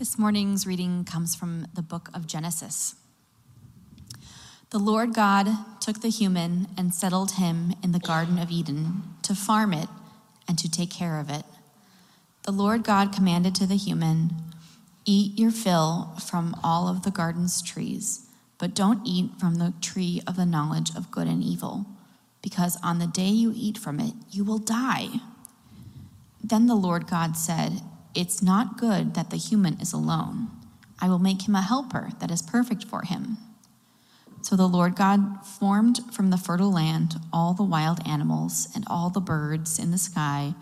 This morning's reading comes from the book of Genesis. The Lord God took the human and settled him in the Garden of Eden to farm it and to take care of it. The Lord God commanded to the human, Eat your fill from all of the garden's trees, but don't eat from the tree of the knowledge of good and evil, because on the day you eat from it, you will die. Then the Lord God said, It's not good that the human is alone. I will make him a helper that is perfect for him. So the Lord God formed from the fertile land all the wild animals and all the birds in the sky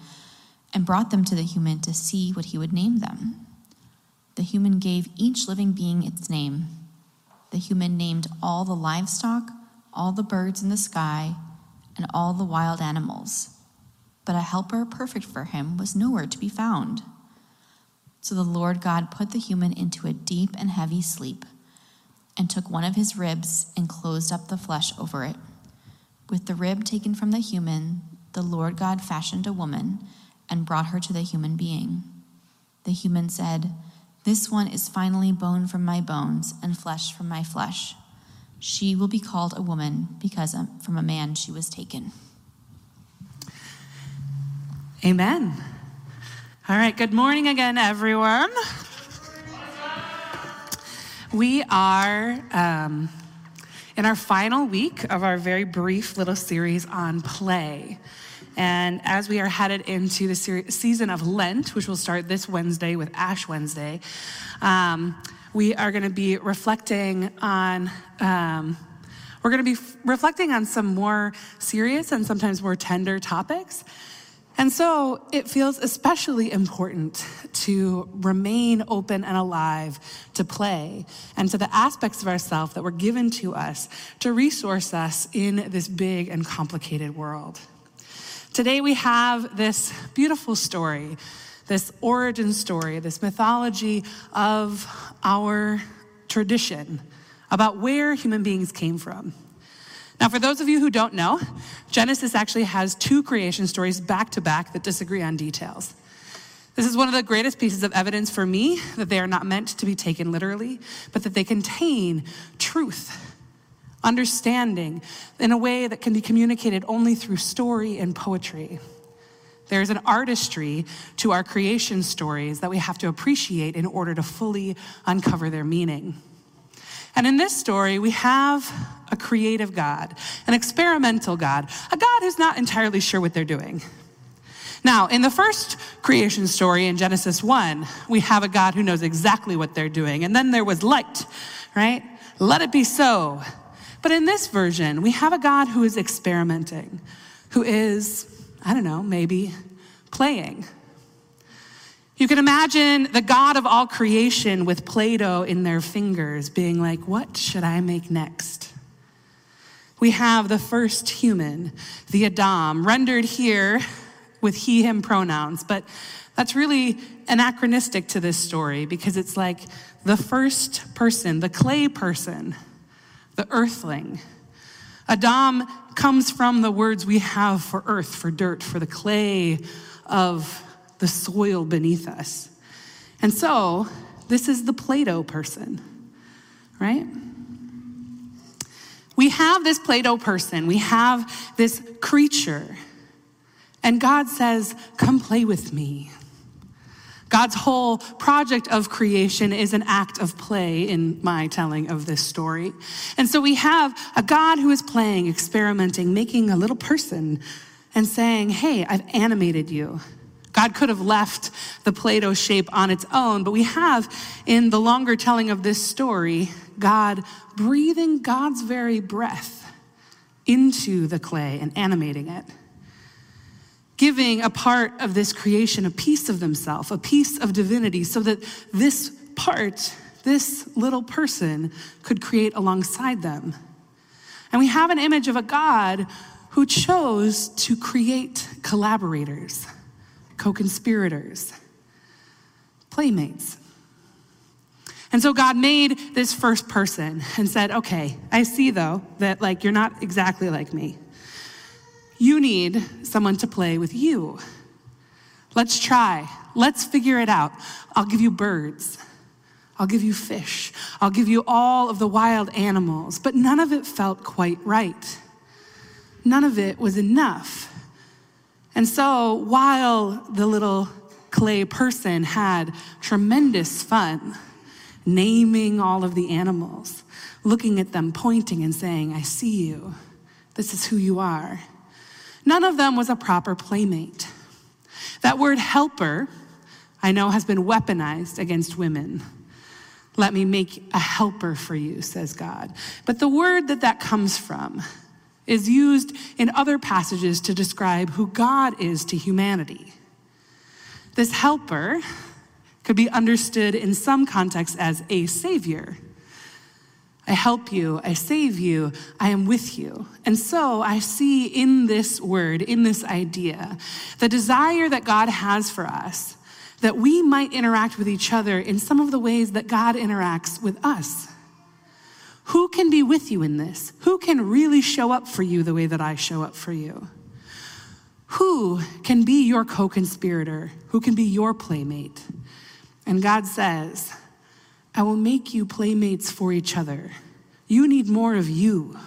and brought them to the human to see what he would name them. The human gave each living being its name. The human named all the livestock, all the birds in the sky, and all the wild animals. But a helper perfect for him was nowhere to be found. So the Lord God put the human into a deep and heavy sleep, and took one of his ribs and closed up the flesh over it. With the rib taken from the human, the Lord God fashioned a woman and brought her to the human being. The human said, This one is finally bone from my bones and flesh from my flesh. She will be called a woman because um, from a man she was taken. Amen. All right, good morning again, everyone. We are um, in our final week of our very brief little series on play. And as we are headed into the season of Lent, which will start this Wednesday with Ash Wednesday, um, we are going to be reflecting on. Um, we're going to be f- reflecting on some more serious and sometimes more tender topics. And so it feels especially important to remain open and alive to play and to the aspects of ourselves that were given to us to resource us in this big and complicated world. Today we have this beautiful story, this origin story, this mythology of our tradition about where human beings came from. Now, for those of you who don't know, Genesis actually has two creation stories back to back that disagree on details. This is one of the greatest pieces of evidence for me that they are not meant to be taken literally, but that they contain truth understanding in a way that can be communicated only through story and poetry. There's an artistry to our creation stories that we have to appreciate in order to fully uncover their meaning. And in this story, we have a creative God, an experimental God, a God who's not entirely sure what they're doing. Now, in the first creation story in Genesis 1, we have a God who knows exactly what they're doing. And then there was light, right? Let it be so. But in this version, we have a God who is experimenting, who is, I don't know, maybe playing. You can imagine the God of all creation with Play Doh in their fingers, being like, What should I make next? We have the first human, the Adam, rendered here with he, him pronouns, but that's really anachronistic to this story because it's like the first person, the clay person the earthling. Adam comes from the words we have for earth, for dirt, for the clay of the soil beneath us. And so, this is the Play Doh person, right? We have this Play Doh person, we have this creature, and God says, Come play with me. God's whole project of creation is an act of play in my telling of this story. And so we have a God who is playing, experimenting, making a little person and saying, Hey, I've animated you. God could have left the Play Doh shape on its own, but we have in the longer telling of this story, God breathing God's very breath into the clay and animating it giving a part of this creation a piece of themselves, a piece of divinity, so that this part, this little person, could create alongside them. And we have an image of a God who chose to create collaborators, co conspirators, playmates. And so God made this first person and said, okay, I see though that like you're not exactly like me. You need someone to play with you. Let's try. Let's figure it out. I'll give you birds. I'll give you fish. I'll give you all of the wild animals. But none of it felt quite right. None of it was enough. And so while the little clay person had tremendous fun naming all of the animals, looking at them, pointing and saying, I see you. This is who you are. None of them was a proper playmate. That word helper, I know, has been weaponized against women. Let me make a helper for you, says God. But the word that that comes from is used in other passages to describe who God is to humanity. This helper could be understood in some contexts as a savior. I help you, I save you, I am with you. And so I see in this word, in this idea, the desire that God has for us that we might interact with each other in some of the ways that God interacts with us. Who can be with you in this? Who can really show up for you the way that I show up for you? Who can be your co conspirator? Who can be your playmate? And God says, I will make you playmates for each other. You need more of you.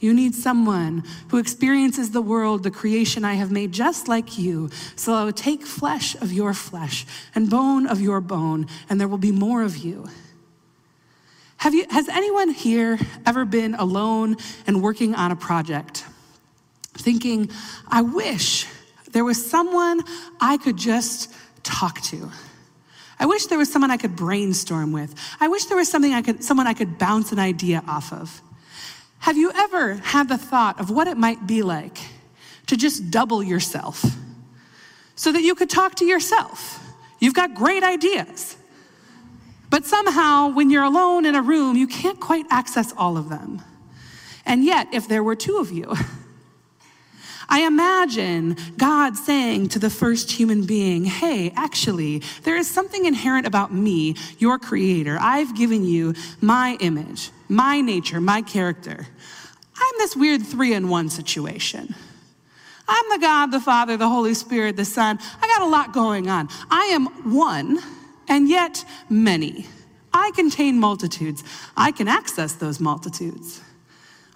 You need someone who experiences the world, the creation I have made just like you. So I will take flesh of your flesh and bone of your bone, and there will be more of you. Have you, has anyone here ever been alone and working on a project? Thinking, I wish there was someone I could just talk to. I wish there was someone I could brainstorm with. I wish there was something I could, someone I could bounce an idea off of. Have you ever had the thought of what it might be like to just double yourself so that you could talk to yourself? You've got great ideas. But somehow, when you're alone in a room, you can't quite access all of them. And yet, if there were two of you, I imagine God saying to the first human being, Hey, actually, there is something inherent about me, your creator. I've given you my image, my nature, my character. I'm this weird three in one situation. I'm the God, the Father, the Holy Spirit, the Son. I got a lot going on. I am one, and yet many. I contain multitudes. I can access those multitudes.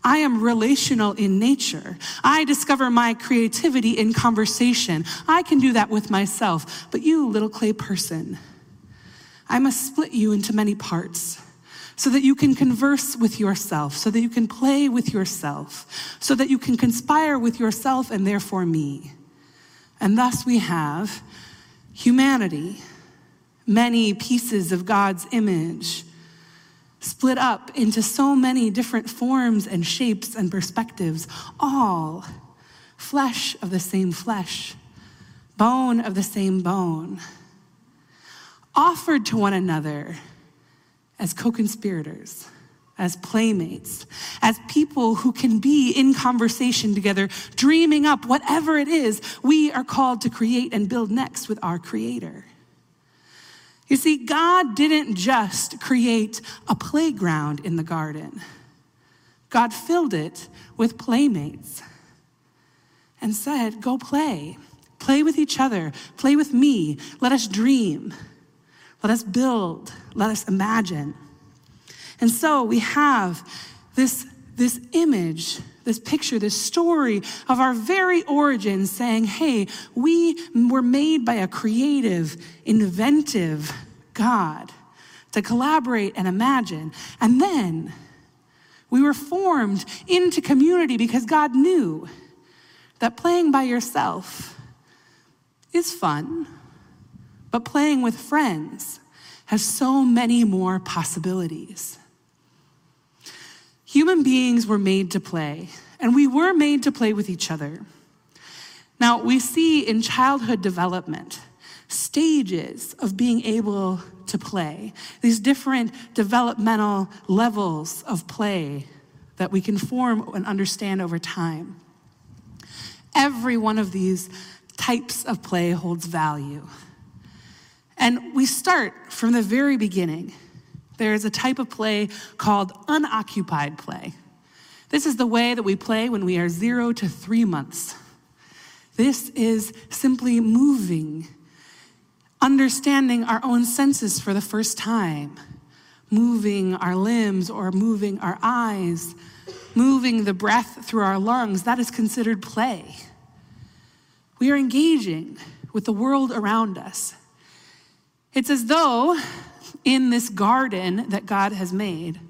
I am relational in nature. I discover my creativity in conversation. I can do that with myself. But you, little clay person, I must split you into many parts so that you can converse with yourself, so that you can play with yourself, so that you can conspire with yourself and therefore me. And thus we have humanity, many pieces of God's image split up into so many different forms and shapes and perspectives, all flesh of the same flesh, bone of the same bone, offered to one another as co conspirators. As playmates, as people who can be in conversation together, dreaming up whatever it is we are called to create and build next with our Creator. You see, God didn't just create a playground in the garden, God filled it with playmates and said, Go play. Play with each other. Play with me. Let us dream. Let us build. Let us imagine. And so we have this, this image, this picture, this story of our very origins saying, hey, we were made by a creative, inventive God to collaborate and imagine. And then we were formed into community because God knew that playing by yourself is fun, but playing with friends has so many more possibilities. Human beings were made to play, and we were made to play with each other. Now, we see in childhood development stages of being able to play, these different developmental levels of play that we can form and understand over time. Every one of these types of play holds value. And we start from the very beginning. There is a type of play called unoccupied play. This is the way that we play when we are zero to three months. This is simply moving understanding our own senses for the first time, moving our limbs or moving our eyes, moving the breath through our lungs, that is considered play. We are engaging with the world around us. It's as though in this garden that God has made,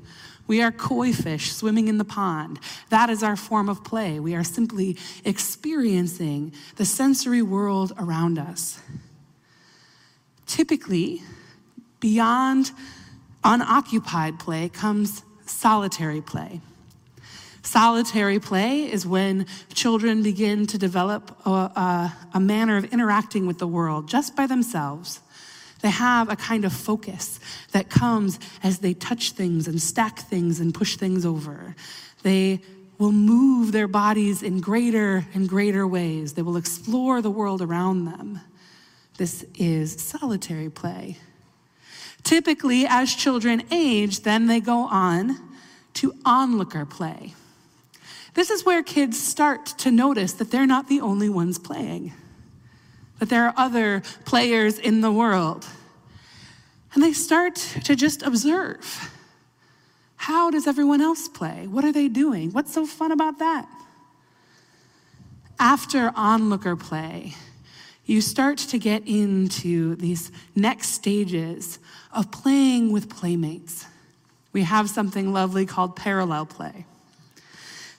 we are koi fish swimming in the pond. That is our form of play. We are simply experiencing the sensory world around us. Typically, beyond unoccupied play comes solitary play. Solitary play is when children begin to develop a, a, a, manner of interacting with the world just by themselves. They have a kind of focus that comes as they touch things and stack things and push things over. They will move their bodies in greater and greater ways. They will explore the world around them. This is solitary play. Typically, as children age, then they go on to onlooker play. This is where kids start to notice that they're not the only ones playing, that there are other players in the world. And they start to just observe. How does everyone else play? What are they doing? What's so fun about that? After onlooker play, you start to get into these next stages of playing with playmates. We have something lovely called parallel play.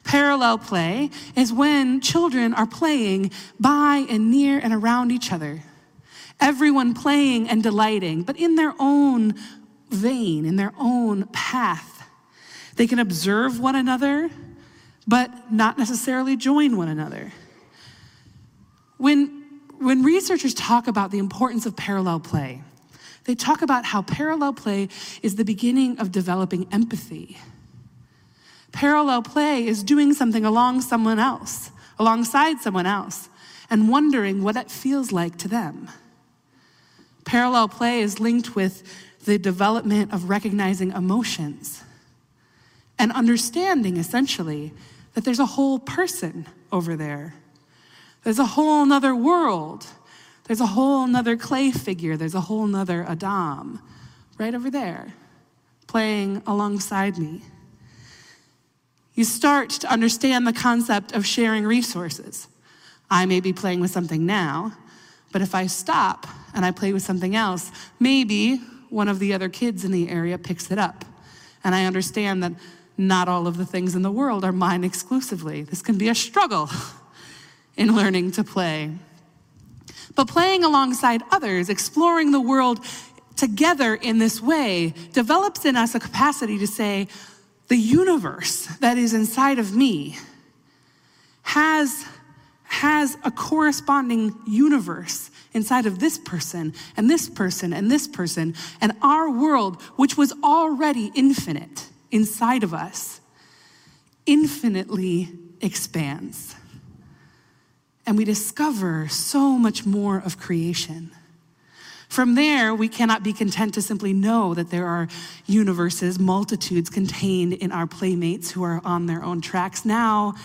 Parallel play is when children are playing by and near and around each other. Everyone playing and delighting, but in their own vein, in their own path. They can observe one another, but not necessarily join one another. When, when researchers talk about the importance of parallel play, they talk about how parallel play is the beginning of developing empathy Parallel play is doing something along someone else, alongside someone else, and wondering what it feels like to them. Parallel play is linked with the development of recognizing emotions and understanding, essentially, that there's a whole person over there. There's a whole nother world. There's a whole nother clay figure. There's a whole nother Adam right over there playing alongside me you start to understand the concept of sharing resources. I may be playing with something now, but if I stop and I play with something else, maybe one of the other kids in the area picks it up. And I understand that not all of the things in the world are mine exclusively. This can be a struggle in learning to play. But playing alongside others, exploring the world together in this way, develops in us a capacity to say, the universe that is inside of me has, has a corresponding universe inside of this person and this person and this person, and our world, which was already infinite inside of us, infinitely expands. And we discover so much more of creation. From there, we cannot be content to simply know that there are universes, multitudes contained in our playmates who are on their own tracks. Now,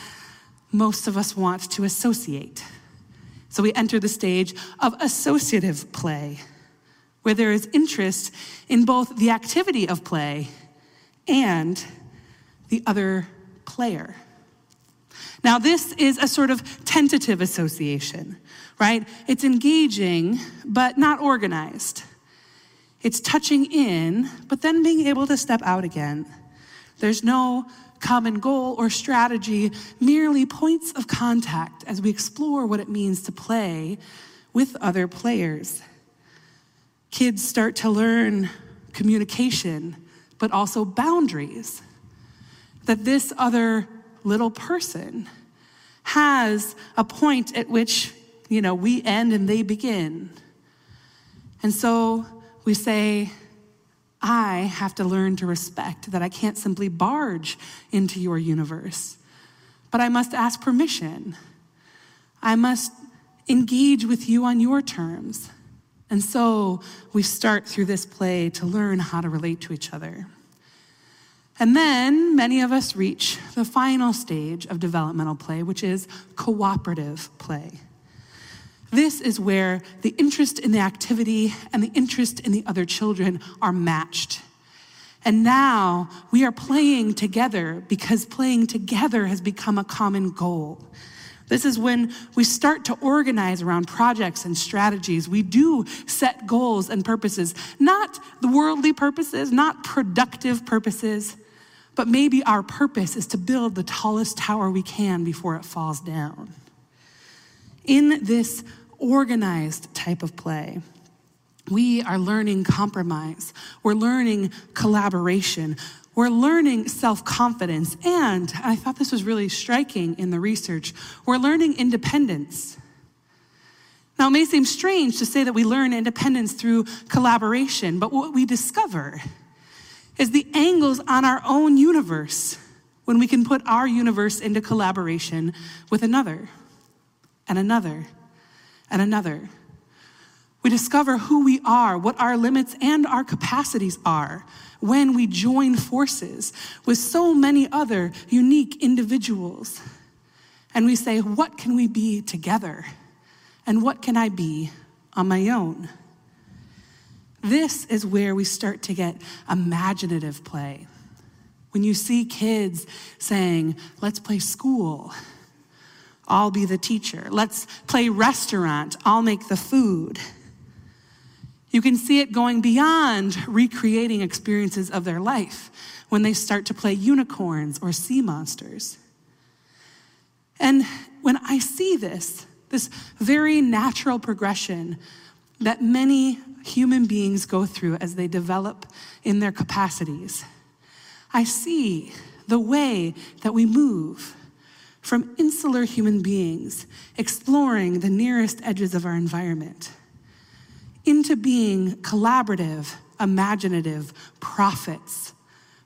most of us want to associate. So we enter the stage of associative play, where there is interest in both the activity of play and the other player. Now, this is a sort of tentative association right? It's engaging, but not organized. It's touching in, but then being able to step out again. There's no common goal or strategy, merely points of contact as we explore what it means to play with other players. Kids start to learn communication, but also boundaries. That this other little person has a point at which you know, we end and they begin. And so we say, I have to learn to respect that I can't simply barge into your universe, but I must ask permission. I must engage with you on your terms. And so we start through this play to learn how to relate to each other. And then many of us reach the final stage of developmental play, which is cooperative play. This is where the interest in the activity and the interest in the other children are matched. And now we are playing together because playing together has become a common goal. This is when we start to organize around projects and strategies. We do set goals and purposes, not the worldly purposes, not productive purposes, but maybe our purpose is to build the tallest tower we can before it falls down. In this organized type of play, we are learning compromise. We're learning collaboration. We're learning self confidence. And I thought this was really striking in the research we're learning independence. Now, it may seem strange to say that we learn independence through collaboration, but what we discover is the angles on our own universe when we can put our universe into collaboration with another and another and another. We discover who we are, what our limits and our capacities are when we join forces with so many other unique individuals. And we say, what can we be together? And what can I be on my own? This is where we start to get imaginative play. When you see kids saying, let's play school, I'll be the teacher. Let's play restaurant, I'll make the food. You can see it going beyond recreating experiences of their life when they start to play unicorns or sea monsters. And when I see this, this very natural progression that many human beings go through as they develop in their capacities, I see the way that we move from insular human beings exploring the nearest edges of our environment into being collaborative, imaginative prophets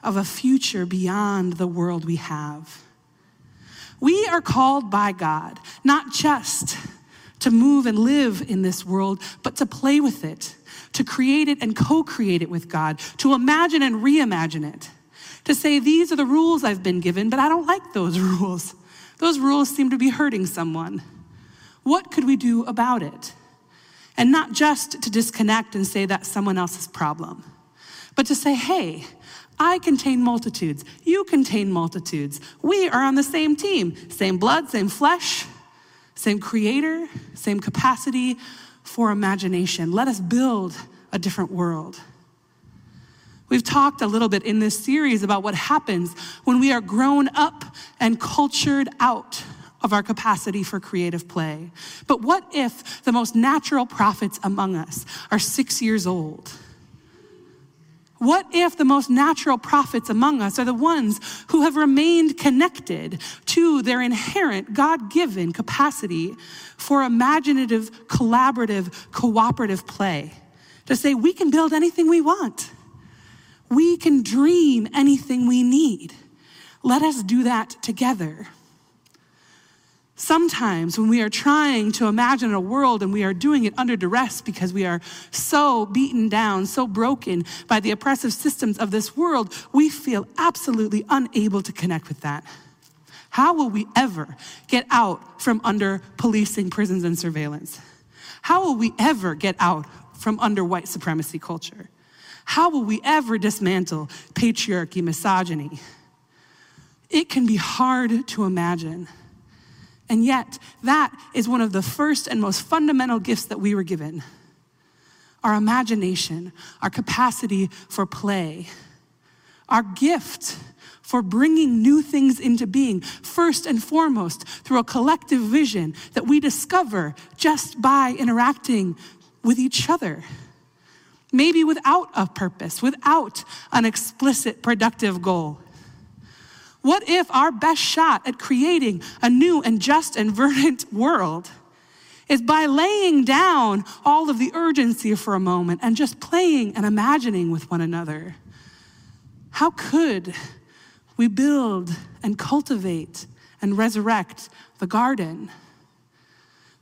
of a future beyond the world we have. We are called by God not just to move and live in this world, but to play with it, to create it and co create it with God, to imagine and reimagine it, to say, These are the rules I've been given, but I don't like those rules. Those rules seem to be hurting someone. What could we do about it? And not just to disconnect and say that's someone else's problem, but to say, hey, I contain multitudes. You contain multitudes. We are on the same team, same blood, same flesh, same creator, same capacity for imagination. Let us build a different world. We've talked a little bit in this series about what happens when we are grown up and cultured out of our capacity for creative play. But what if the most natural prophets among us are six years old? What if the most natural prophets among us are the ones who have remained connected to their inherent God given capacity for imaginative, collaborative, cooperative play? To say, we can build anything we want, we can dream anything we need. Let us do that together. Sometimes, when we are trying to imagine a world and we are doing it under duress because we are so beaten down, so broken by the oppressive systems of this world, we feel absolutely unable to connect with that. How will we ever get out from under policing, prisons, and surveillance? How will we ever get out from under white supremacy culture? How will we ever dismantle patriarchy, misogyny? It can be hard to imagine. And yet, that is one of the first and most fundamental gifts that we were given our imagination, our capacity for play, our gift for bringing new things into being, first and foremost, through a collective vision that we discover just by interacting with each other. Maybe without a purpose, without an explicit productive goal. What if our best shot at creating a new and just and verdant world is by laying down all of the urgency for a moment and just playing and imagining with one another? How could we build and cultivate and resurrect the garden?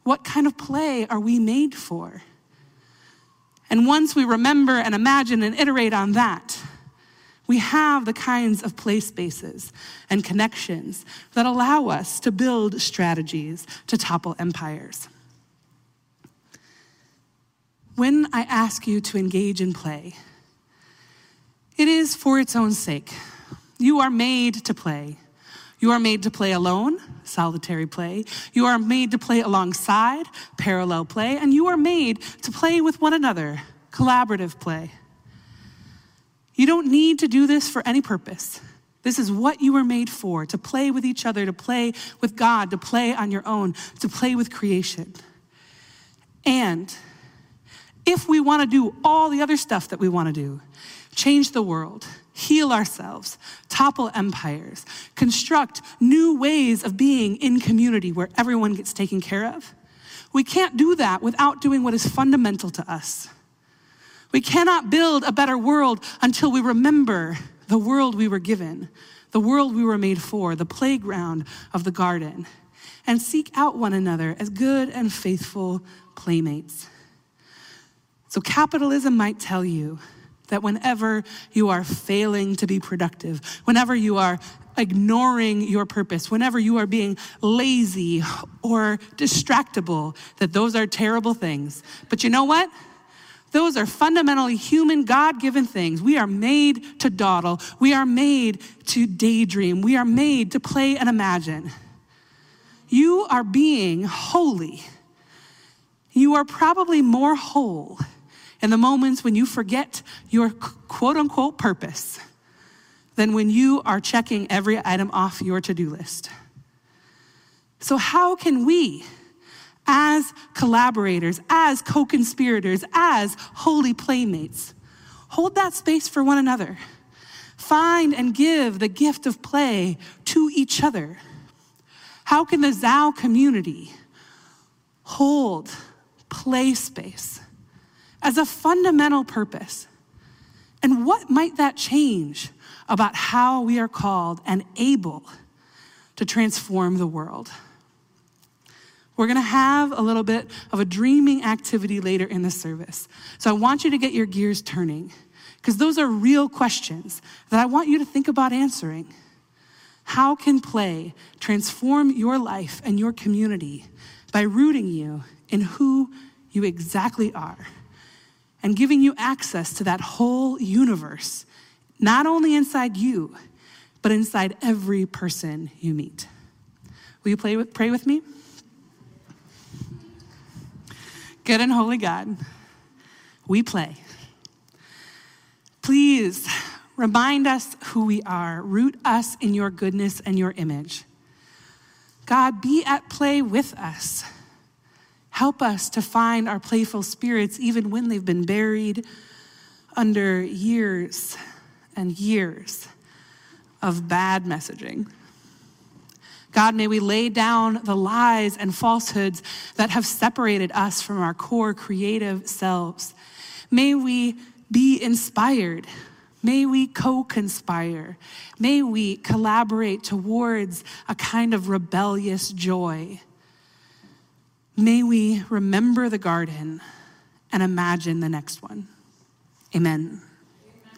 What kind of play are we made for? And once we remember and imagine and iterate on that, we have the kinds of play spaces and connections that allow us to build strategies to topple empires. when I ask you to engage in play, it is for its own sake. You are made to play. You are made to play alone, solitary play. You are made to play alongside, parallel play. And you are made to play with one another, collaborative play. You don't need to do this for any purpose. This is what you were made for to play with each other, to play with God, to play on your own, to play with creation. And if we want to do all the other stuff that we want to do, change the world, heal ourselves, topple empires, construct new ways of being in community where everyone gets taken care of, we can't do that without doing what is fundamental to us. We cannot build a better world until we remember the world we were given, the world we were made for, the playground of the garden, and seek out one another as good and faithful playmates. So, capitalism might tell you that whenever you are failing to be productive, whenever you are ignoring your purpose, whenever you are being lazy or distractible, that those are terrible things. But you know what? Those are fundamentally human, God given things. We are made to dawdle. We are made to daydream. We are made to play and imagine. You are being holy. You are probably more whole in the moments when you forget your quote unquote purpose than when you are checking every item off your to do list. So, how can we? as collaborators, as co conspirators, as holy playmates. Hold that space for one another. Find and give the gift of play to each other. How can the Zao community hold play space as a fundamental purpose? And what might that change about how we are called and able to transform the world? We're going to have a little bit of a dreaming activity later in the service. So I want you to get your gears turning because those are real questions that I want you to think about answering. How can play transform your life and your community by rooting you in who you exactly are and giving you access to that whole universe, not only inside you, but inside every person you meet? Will you play pray with me? Good and holy God, we play. Please remind us who we are, root us in your goodness and your image. God, be at play with us. Help us to find our playful spirits even when they've been buried under years and years of bad messaging. God, may we lay down the lies and falsehoods that have separated us from our core creative selves. May we be inspired. May we co conspire. May we collaborate towards a kind of rebellious joy. May we remember the garden and imagine the next one. Amen.